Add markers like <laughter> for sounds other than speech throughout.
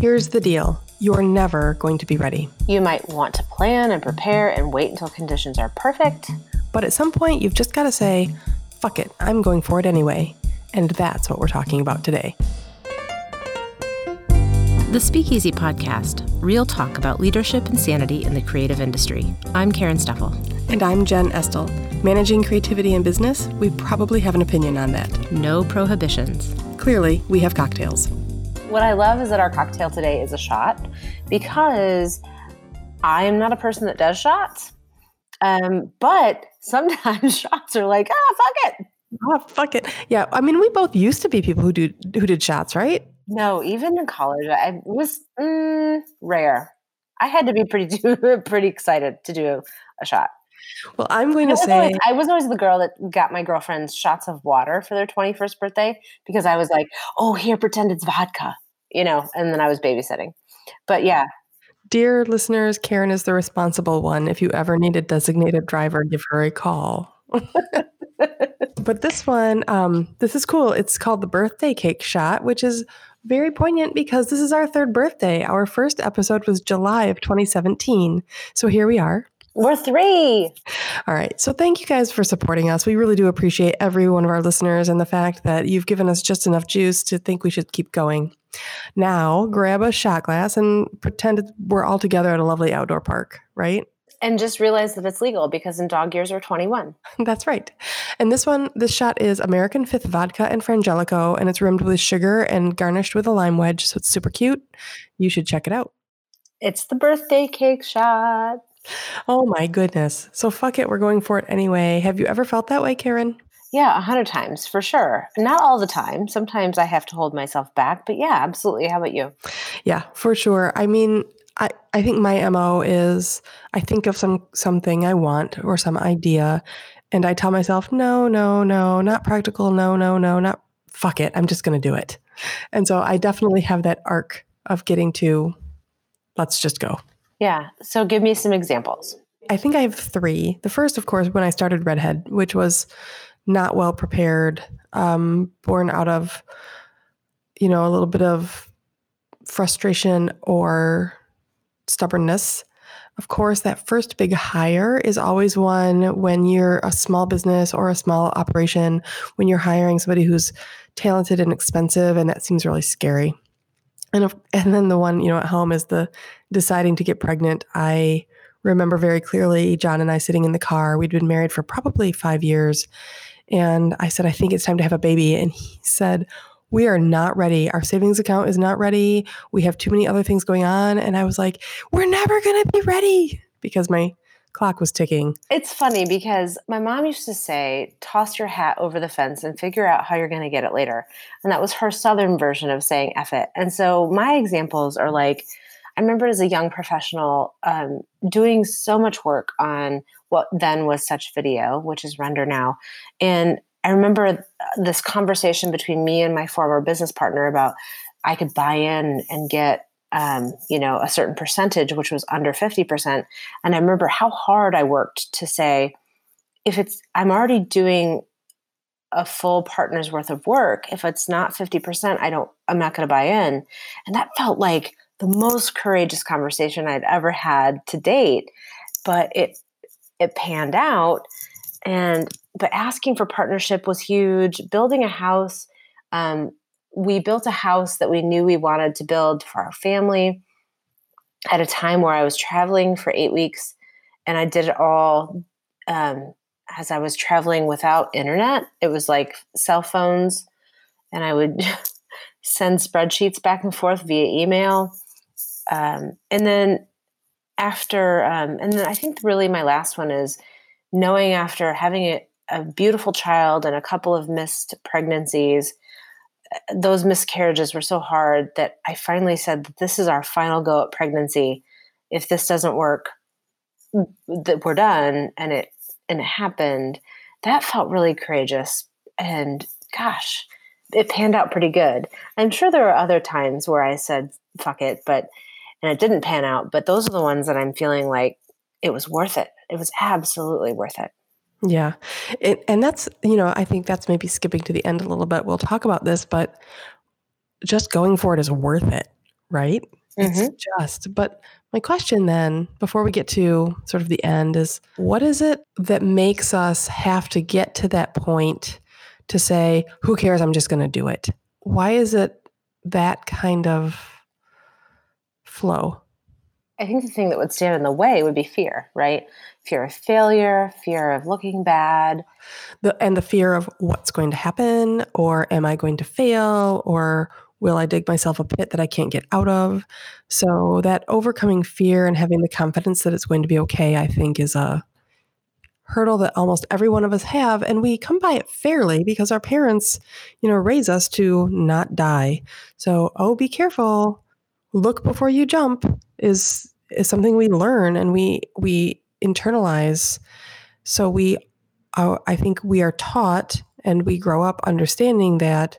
Here's the deal you're never going to be ready. You might want to plan and prepare and wait until conditions are perfect. But at some point, you've just got to say, fuck it, I'm going for it anyway. And that's what we're talking about today. The Speakeasy Podcast, real talk about leadership and sanity in the creative industry. I'm Karen Steffel. And I'm Jen Estel. Managing creativity in business, we probably have an opinion on that. No prohibitions. Clearly, we have cocktails. What I love is that our cocktail today is a shot because I am not a person that does shots. Um, but sometimes <laughs> shots are like, ah, fuck it. Oh, fuck it. Yeah. I mean, we both used to be people who do who did shots, right? No, even in college, I was mm, rare. I had to be pretty <laughs> pretty excited to do a shot. Well, I'm going to say always, I was always the girl that got my girlfriends shots of water for their 21st birthday because I was like, "Oh, here, pretend it's vodka," you know. And then I was babysitting. But yeah, Dear listeners, Karen is the responsible one. If you ever need a designated driver, give her a call. <laughs> but this one, um, this is cool. It's called the birthday cake shot, which is very poignant because this is our third birthday. Our first episode was July of 2017. So here we are. We're three. All right. So thank you guys for supporting us. We really do appreciate every one of our listeners and the fact that you've given us just enough juice to think we should keep going. Now, grab a shot glass and pretend we're all together at a lovely outdoor park, right? And just realize that it's legal because in dog years we're 21. <laughs> That's right. And this one, this shot is American Fifth Vodka and Frangelico, and it's rimmed with sugar and garnished with a lime wedge. So it's super cute. You should check it out. It's the birthday cake shot. Oh my goodness. So fuck it. We're going for it anyway. Have you ever felt that way, Karen? Yeah, a hundred times for sure. Not all the time. Sometimes I have to hold myself back, but yeah, absolutely. How about you? Yeah, for sure. I mean, I, I think my MO is I think of some something I want or some idea and I tell myself, no, no, no, not practical, no, no, no, not fuck it. I'm just gonna do it. And so I definitely have that arc of getting to let's just go. Yeah. So give me some examples. I think I have three. The first, of course, when I started Redhead, which was not well prepared, um, born out of, you know, a little bit of frustration or stubbornness. Of course, that first big hire is always one when you're a small business or a small operation, when you're hiring somebody who's talented and expensive, and that seems really scary. And, and then the one, you know, at home is the deciding to get pregnant. I remember very clearly John and I sitting in the car. We'd been married for probably five years. And I said, I think it's time to have a baby. And he said, We are not ready. Our savings account is not ready. We have too many other things going on. And I was like, We're never going to be ready because my clock was ticking. It's funny because my mom used to say, toss your hat over the fence and figure out how you're going to get it later. And that was her southern version of saying F it. And so my examples are like, I remember as a young professional um, doing so much work on what then was Such Video, which is Render now. And I remember this conversation between me and my former business partner about I could buy in and get um, you know a certain percentage, which was under fifty percent. And I remember how hard I worked to say, if it's I'm already doing a full partner's worth of work. If it's not 50%, I don't, I'm not going to buy in. And that felt like the most courageous conversation I'd ever had to date. But it, it panned out. And, but asking for partnership was huge. Building a house, um, we built a house that we knew we wanted to build for our family at a time where I was traveling for eight weeks. And I did it all um, as I was traveling without internet, it was like cell phones, and I would <laughs> send spreadsheets back and forth via email. Um, and then after, um, and then I think really my last one is knowing after having a, a beautiful child and a couple of missed pregnancies, those miscarriages were so hard that I finally said that this is our final go at pregnancy. If this doesn't work, that we're done. And it and it happened, that felt really courageous. And gosh, it panned out pretty good. I'm sure there are other times where I said, fuck it, but, and it didn't pan out, but those are the ones that I'm feeling like it was worth it. It was absolutely worth it. Yeah. It, and that's, you know, I think that's maybe skipping to the end a little bit. We'll talk about this, but just going for it is worth it, right? Mm-hmm. It's just. But my question then, before we get to sort of the end, is what is it that makes us have to get to that point to say, who cares? I'm just going to do it. Why is it that kind of flow? I think the thing that would stand in the way would be fear, right? Fear of failure, fear of looking bad. The, and the fear of what's going to happen, or am I going to fail, or will I dig myself a pit that I can't get out of? So, that overcoming fear and having the confidence that it's going to be okay, I think, is a hurdle that almost every one of us have. And we come by it fairly because our parents, you know, raise us to not die. So, oh, be careful. Look before you jump is is something we learn and we we internalize. So we, uh, I think we are taught and we grow up understanding that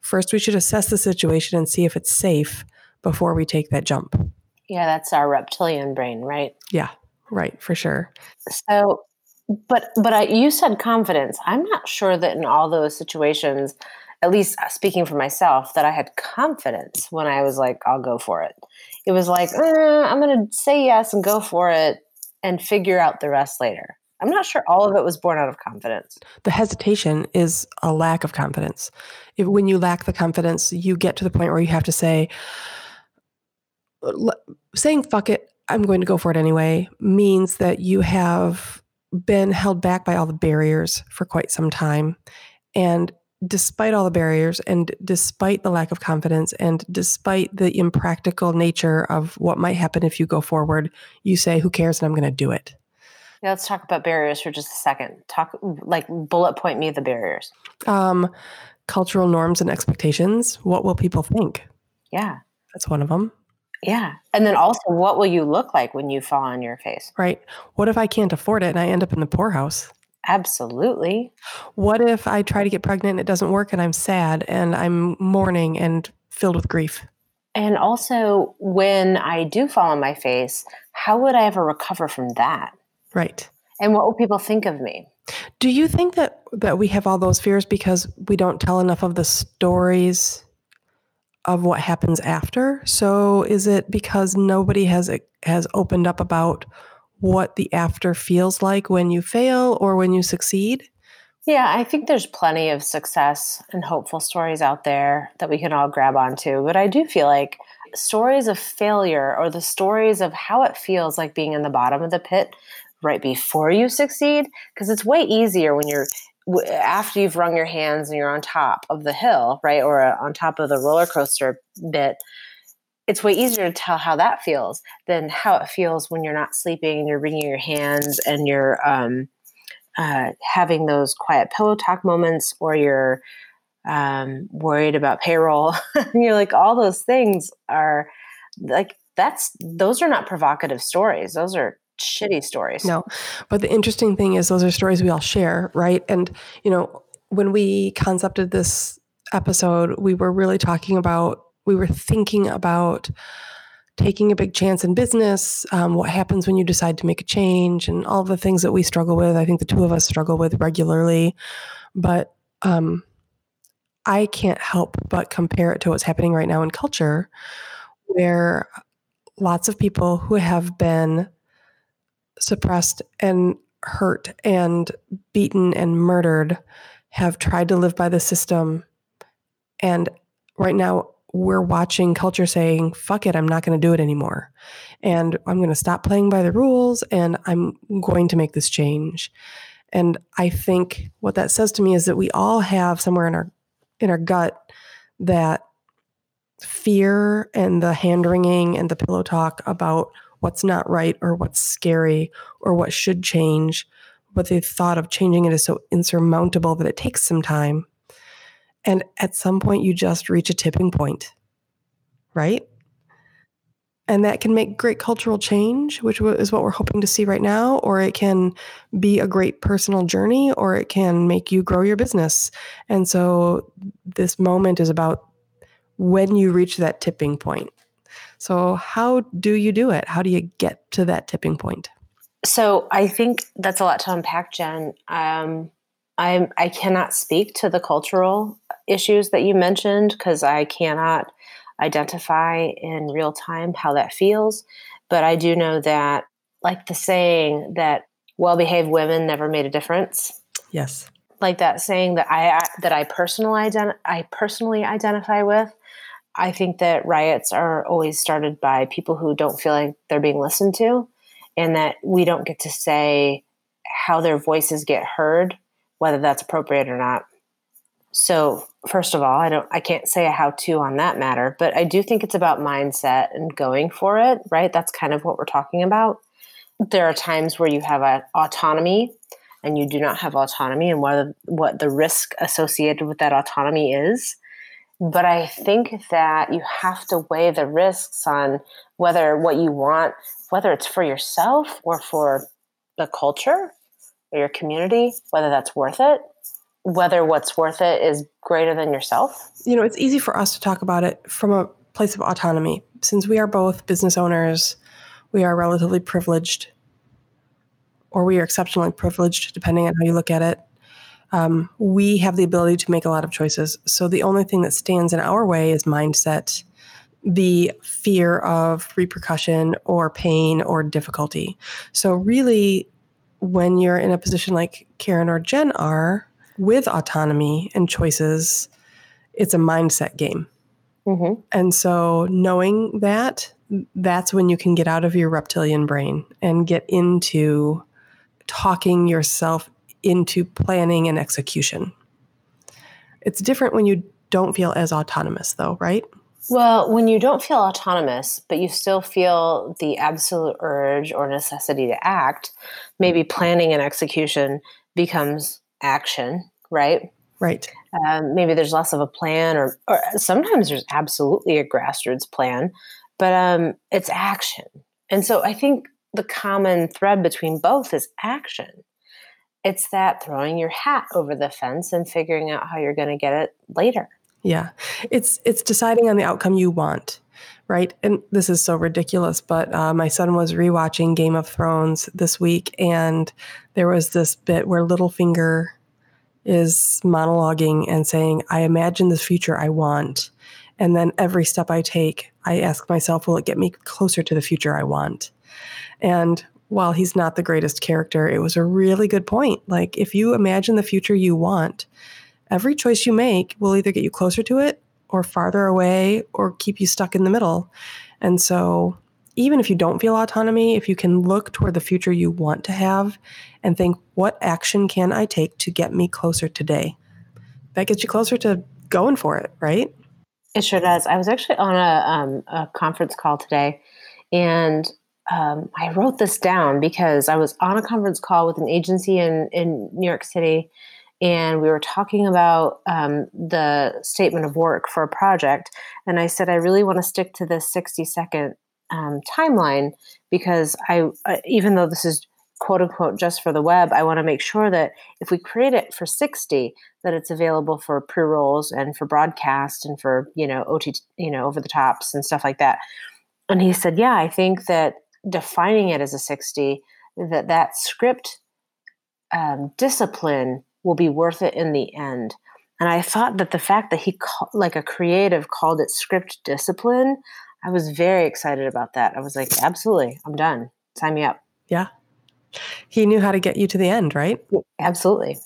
first we should assess the situation and see if it's safe before we take that jump. Yeah, that's our reptilian brain, right? Yeah, right, for sure. So, but but I, you said confidence. I'm not sure that in all those situations, at least speaking for myself, that I had confidence when I was like, "I'll go for it." It was like, eh, "I'm going to say yes and go for it, and figure out the rest later." I'm not sure all of it was born out of confidence. The hesitation is a lack of confidence. If, when you lack the confidence, you get to the point where you have to say, saying fuck it, I'm going to go for it anyway, means that you have been held back by all the barriers for quite some time. And despite all the barriers and despite the lack of confidence and despite the impractical nature of what might happen if you go forward, you say, Who cares? And I'm going to do it. Yeah, let's talk about barriers for just a second. Talk like bullet point me the barriers. Um, cultural norms and expectations. What will people think? Yeah. That's one of them. Yeah. And then also, what will you look like when you fall on your face? Right. What if I can't afford it and I end up in the poorhouse? Absolutely. What if I try to get pregnant and it doesn't work and I'm sad and I'm mourning and filled with grief? And also, when I do fall on my face, how would I ever recover from that? Right. And what will people think of me? Do you think that that we have all those fears because we don't tell enough of the stories of what happens after? So is it because nobody has has opened up about what the after feels like when you fail or when you succeed? Yeah, I think there's plenty of success and hopeful stories out there that we can all grab onto. But I do feel like stories of failure or the stories of how it feels like being in the bottom of the pit right before you succeed because it's way easier when you're after you've wrung your hands and you're on top of the hill right or uh, on top of the roller coaster bit it's way easier to tell how that feels than how it feels when you're not sleeping and you're wringing your hands and you're um, uh, having those quiet pillow talk moments or you're um, worried about payroll <laughs> and you're like all those things are like that's those are not provocative stories those are shitty stories. No. But the interesting thing is those are stories we all share, right? And you know, when we concepted this episode, we were really talking about we were thinking about taking a big chance in business, um, what happens when you decide to make a change, and all the things that we struggle with. I think the two of us struggle with regularly. But um, I can't help but compare it to what's happening right now in culture, where lots of people who have been suppressed and hurt and beaten and murdered have tried to live by the system. And right now, we're watching culture saying, fuck it, I'm not going to do it anymore. And I'm going to stop playing by the rules and I'm going to make this change. And I think what that says to me is that we all have somewhere in our in our gut that fear and the hand wringing and the pillow talk about what's not right or what's scary or what should change. But the thought of changing it is so insurmountable that it takes some time. And at some point, you just reach a tipping point, right? And that can make great cultural change, which is what we're hoping to see right now, or it can be a great personal journey, or it can make you grow your business. And so, this moment is about when you reach that tipping point. So, how do you do it? How do you get to that tipping point? So, I think that's a lot to unpack, Jen. Um, I'm, I cannot speak to the cultural issues that you mentioned because I cannot identify in real time how that feels. But I do know that, like the saying that well behaved women never made a difference. Yes. Like that saying that I that I personally ident- I personally identify with. I think that riots are always started by people who don't feel like they're being listened to, and that we don't get to say how their voices get heard, whether that's appropriate or not. So, first of all, I don't I can't say a how to on that matter, but I do think it's about mindset and going for it, right? That's kind of what we're talking about. There are times where you have a autonomy and you do not have autonomy and what what the risk associated with that autonomy is. But I think that you have to weigh the risks on whether what you want, whether it's for yourself or for the culture or your community, whether that's worth it whether what's worth it is greater than yourself? You know, it's easy for us to talk about it from a place of autonomy. Since we are both business owners, we are relatively privileged, or we are exceptionally privileged, depending on how you look at it. Um, we have the ability to make a lot of choices. So the only thing that stands in our way is mindset, the fear of repercussion or pain or difficulty. So, really, when you're in a position like Karen or Jen are, with autonomy and choices, it's a mindset game. Mm-hmm. And so, knowing that, that's when you can get out of your reptilian brain and get into talking yourself into planning and execution. It's different when you don't feel as autonomous, though, right? Well, when you don't feel autonomous, but you still feel the absolute urge or necessity to act, maybe planning and execution becomes action, right? Right. Um, maybe there's less of a plan, or, or sometimes there's absolutely a grassroots plan, but um, it's action. And so I think the common thread between both is action. It's that throwing your hat over the fence and figuring out how you're going to get it later. Yeah. It's it's deciding on the outcome you want, right? And this is so ridiculous, but uh, my son was rewatching Game of Thrones this week, and there was this bit where Littlefinger is monologuing and saying, I imagine the future I want. And then every step I take, I ask myself, will it get me closer to the future I want? And while he's not the greatest character, it was a really good point. Like, if you imagine the future you want, every choice you make will either get you closer to it or farther away or keep you stuck in the middle. And so, even if you don't feel autonomy, if you can look toward the future you want to have and think, what action can I take to get me closer today? That gets you closer to going for it, right? It sure does. I was actually on a, um, a conference call today and um, I wrote this down because I was on a conference call with an agency in, in New York City and we were talking about um, the statement of work for a project. And I said, I really want to stick to this 60 second um, timeline because I, uh, even though this is quote unquote just for the web, I want to make sure that if we create it for 60, that it's available for pre-rolls and for broadcast and for, you know, OTT, you know, over the tops and stuff like that. And he said, yeah, I think that defining it as a 60, that that script um, discipline will be worth it in the end. And I thought that the fact that he, call, like a creative, called it script discipline, I was very excited about that. I was like, absolutely, I'm done. Sign me up. Yeah. He knew how to get you to the end, right? Absolutely.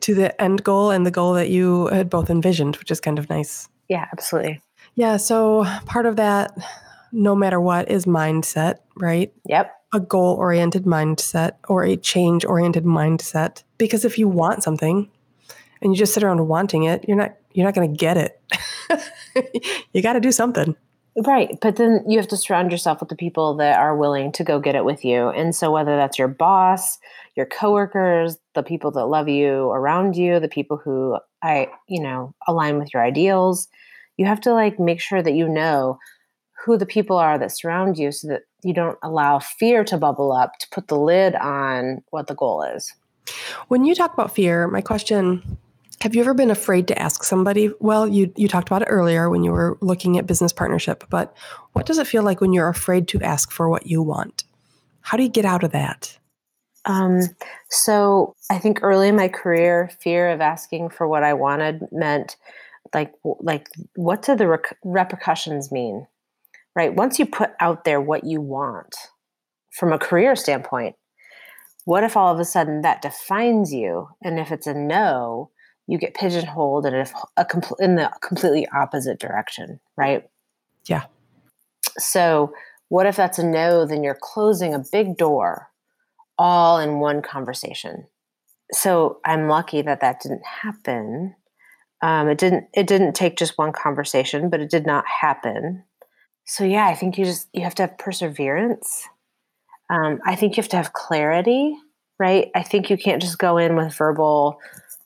To the end goal and the goal that you had both envisioned, which is kind of nice. Yeah, absolutely. Yeah. So part of that, no matter what, is mindset, right? Yep. A goal oriented mindset or a change oriented mindset. Because if you want something and you just sit around wanting it, you're not you're not going to get it. <laughs> you got to do something. Right. But then you have to surround yourself with the people that are willing to go get it with you. And so whether that's your boss, your coworkers, the people that love you around you, the people who I, you know, align with your ideals, you have to like make sure that you know who the people are that surround you so that you don't allow fear to bubble up to put the lid on what the goal is. When you talk about fear, my question have you ever been afraid to ask somebody? Well, you you talked about it earlier when you were looking at business partnership, but what does it feel like when you're afraid to ask for what you want? How do you get out of that? Um, so I think early in my career, fear of asking for what I wanted meant like like what do the rec- repercussions mean right? Once you put out there what you want from a career standpoint what if all of a sudden that defines you? And if it's a no you get pigeonholed and if a compl- in the completely opposite direction right? Yeah. So what if that's a no then you're closing a big door all in one conversation. So i'm lucky that that didn't happen. Um, it didn't it didn't take just one conversation but it did not happen so yeah i think you just you have to have perseverance. Um, i think you have to have clarity right? I think you can't just go in with verbal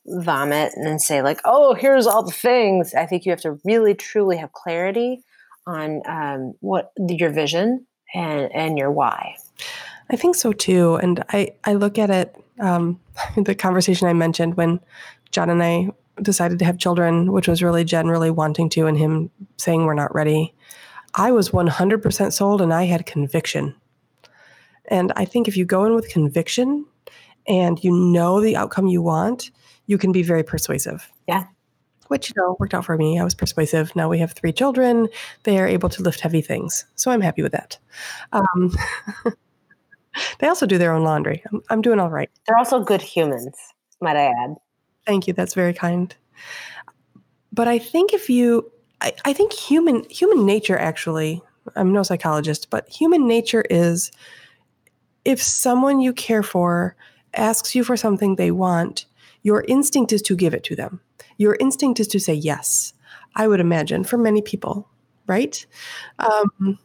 vomit and then say like oh here's all the things. I think you have to really truly have clarity on um, what your vision and and your why. I think so too. And i i look at it um, <laughs> the conversation i mentioned when john and i decided to have children which was really jen really wanting to and him saying we're not ready i was 100% sold and i had conviction and i think if you go in with conviction and you know the outcome you want you can be very persuasive. Yeah. Which, you know, worked out for me. I was persuasive. Now we have three children. They are able to lift heavy things. So I'm happy with that. Um, <laughs> they also do their own laundry. I'm, I'm doing all right. They're also good humans, might I add. Thank you. That's very kind. But I think if you, I, I think human human nature actually, I'm no psychologist, but human nature is if someone you care for asks you for something they want, your instinct is to give it to them. Your instinct is to say yes, I would imagine, for many people, right? Um,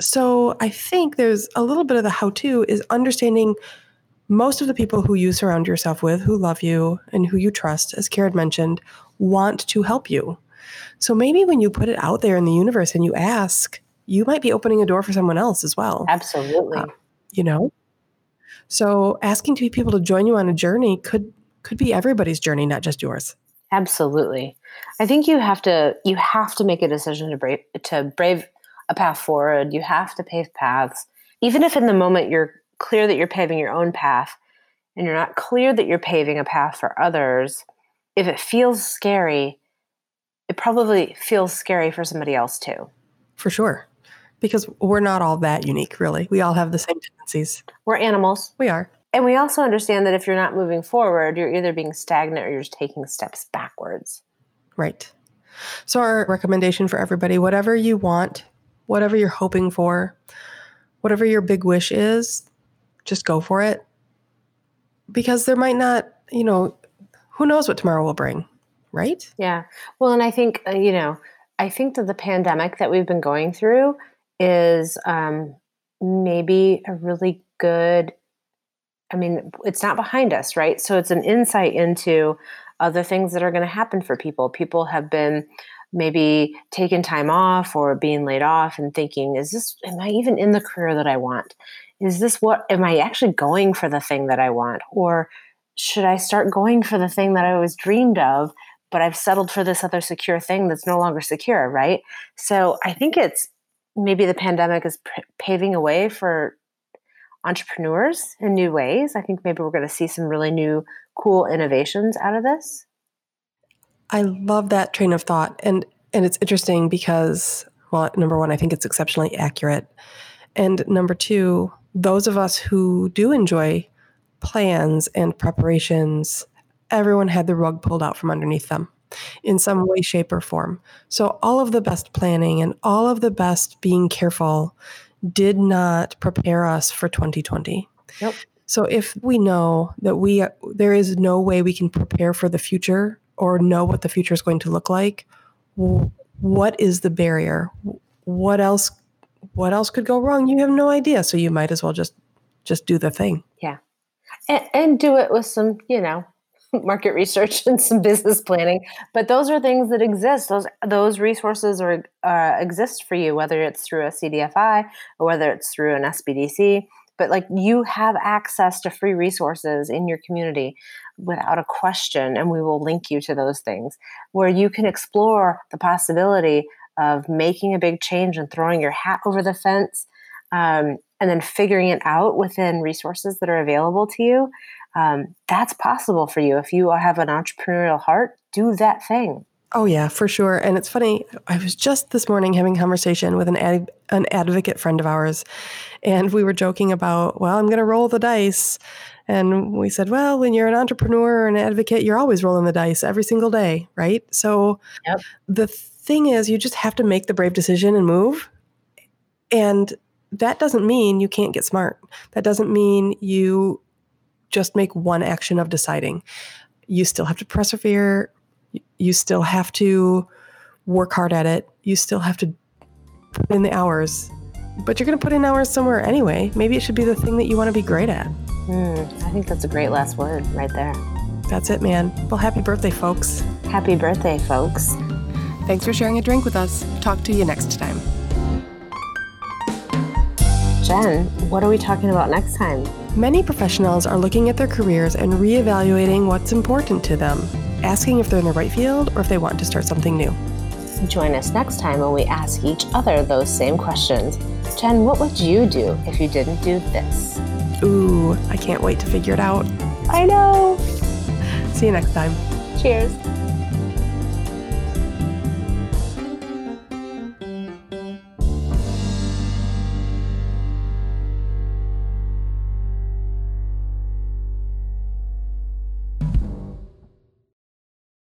so I think there's a little bit of the how to is understanding most of the people who you surround yourself with, who love you and who you trust, as Karen mentioned, want to help you. So maybe when you put it out there in the universe and you ask, you might be opening a door for someone else as well. Absolutely. Uh, you know? So asking to people to join you on a journey could could be everybody's journey, not just yours. Absolutely. I think you have to you have to make a decision to brave to brave a path forward. You have to pave paths. Even if in the moment you're clear that you're paving your own path and you're not clear that you're paving a path for others, if it feels scary, it probably feels scary for somebody else too. For sure. Because we're not all that unique, really. We all have the same tendencies. We're animals. We are. And we also understand that if you're not moving forward, you're either being stagnant or you're just taking steps backwards. Right. So, our recommendation for everybody whatever you want, whatever you're hoping for, whatever your big wish is, just go for it. Because there might not, you know, who knows what tomorrow will bring, right? Yeah. Well, and I think, uh, you know, I think that the pandemic that we've been going through is um, maybe a really good I mean, it's not behind us, right? So it's an insight into other things that are going to happen for people. People have been maybe taking time off or being laid off and thinking, is this, am I even in the career that I want? Is this what, am I actually going for the thing that I want? Or should I start going for the thing that I always dreamed of, but I've settled for this other secure thing that's no longer secure, right? So I think it's maybe the pandemic is p- paving a way for entrepreneurs in new ways. I think maybe we're going to see some really new, cool innovations out of this. I love that train of thought, and and it's interesting because, well, number one, I think it's exceptionally accurate, and number two, those of us who do enjoy plans and preparations, everyone had the rug pulled out from underneath them in some way, shape, or form. So all of the best planning and all of the best being careful did not prepare us for 2020. Yep. So if we know that we there is no way we can prepare for the future or know what the future is going to look like, what is the barrier? What else what else could go wrong? You have no idea, so you might as well just just do the thing. Yeah. And, and do it with some, you know, <laughs> market research and some business planning but those are things that exist. Those those resources are uh, exist for you whether it's through a cdfi or whether it's through an sbdc but like you have access to free resources in your community without a question and we will link you to those things where you can explore the possibility of making a big change and throwing your hat over the fence um, and then figuring it out within resources that are available to you um, that's possible for you. If you have an entrepreneurial heart, do that thing. Oh yeah, for sure. And it's funny. I was just this morning having a conversation with an ad, an advocate friend of ours, and we were joking about, well, I'm going to roll the dice, and we said, well, when you're an entrepreneur or an advocate, you're always rolling the dice every single day, right? So Yep. the thing is, you just have to make the brave decision and move, and that doesn't mean you can't get smart. That doesn't mean you just make one action of deciding. You still have to persevere. You still have to work hard at it. You still have to put in the hours. But you're going to put in hours somewhere anyway. Maybe it should be the thing that you want to be great at. Hmm, I think that's a great last word right there. That's it, man. Well, happy birthday, folks. Happy birthday, folks. Thanks for sharing a drink with us. Talk to you next time. Jen, what are we talking about next time? Many professionals are looking at their careers and reevaluating what's important to them, asking if they're in the right field or if they want to start something new. Join us next time when we ask each other those same questions. Jen, what would you do if you didn't do this? Ooh, I can't wait to figure it out. I know. See you next time. Cheers.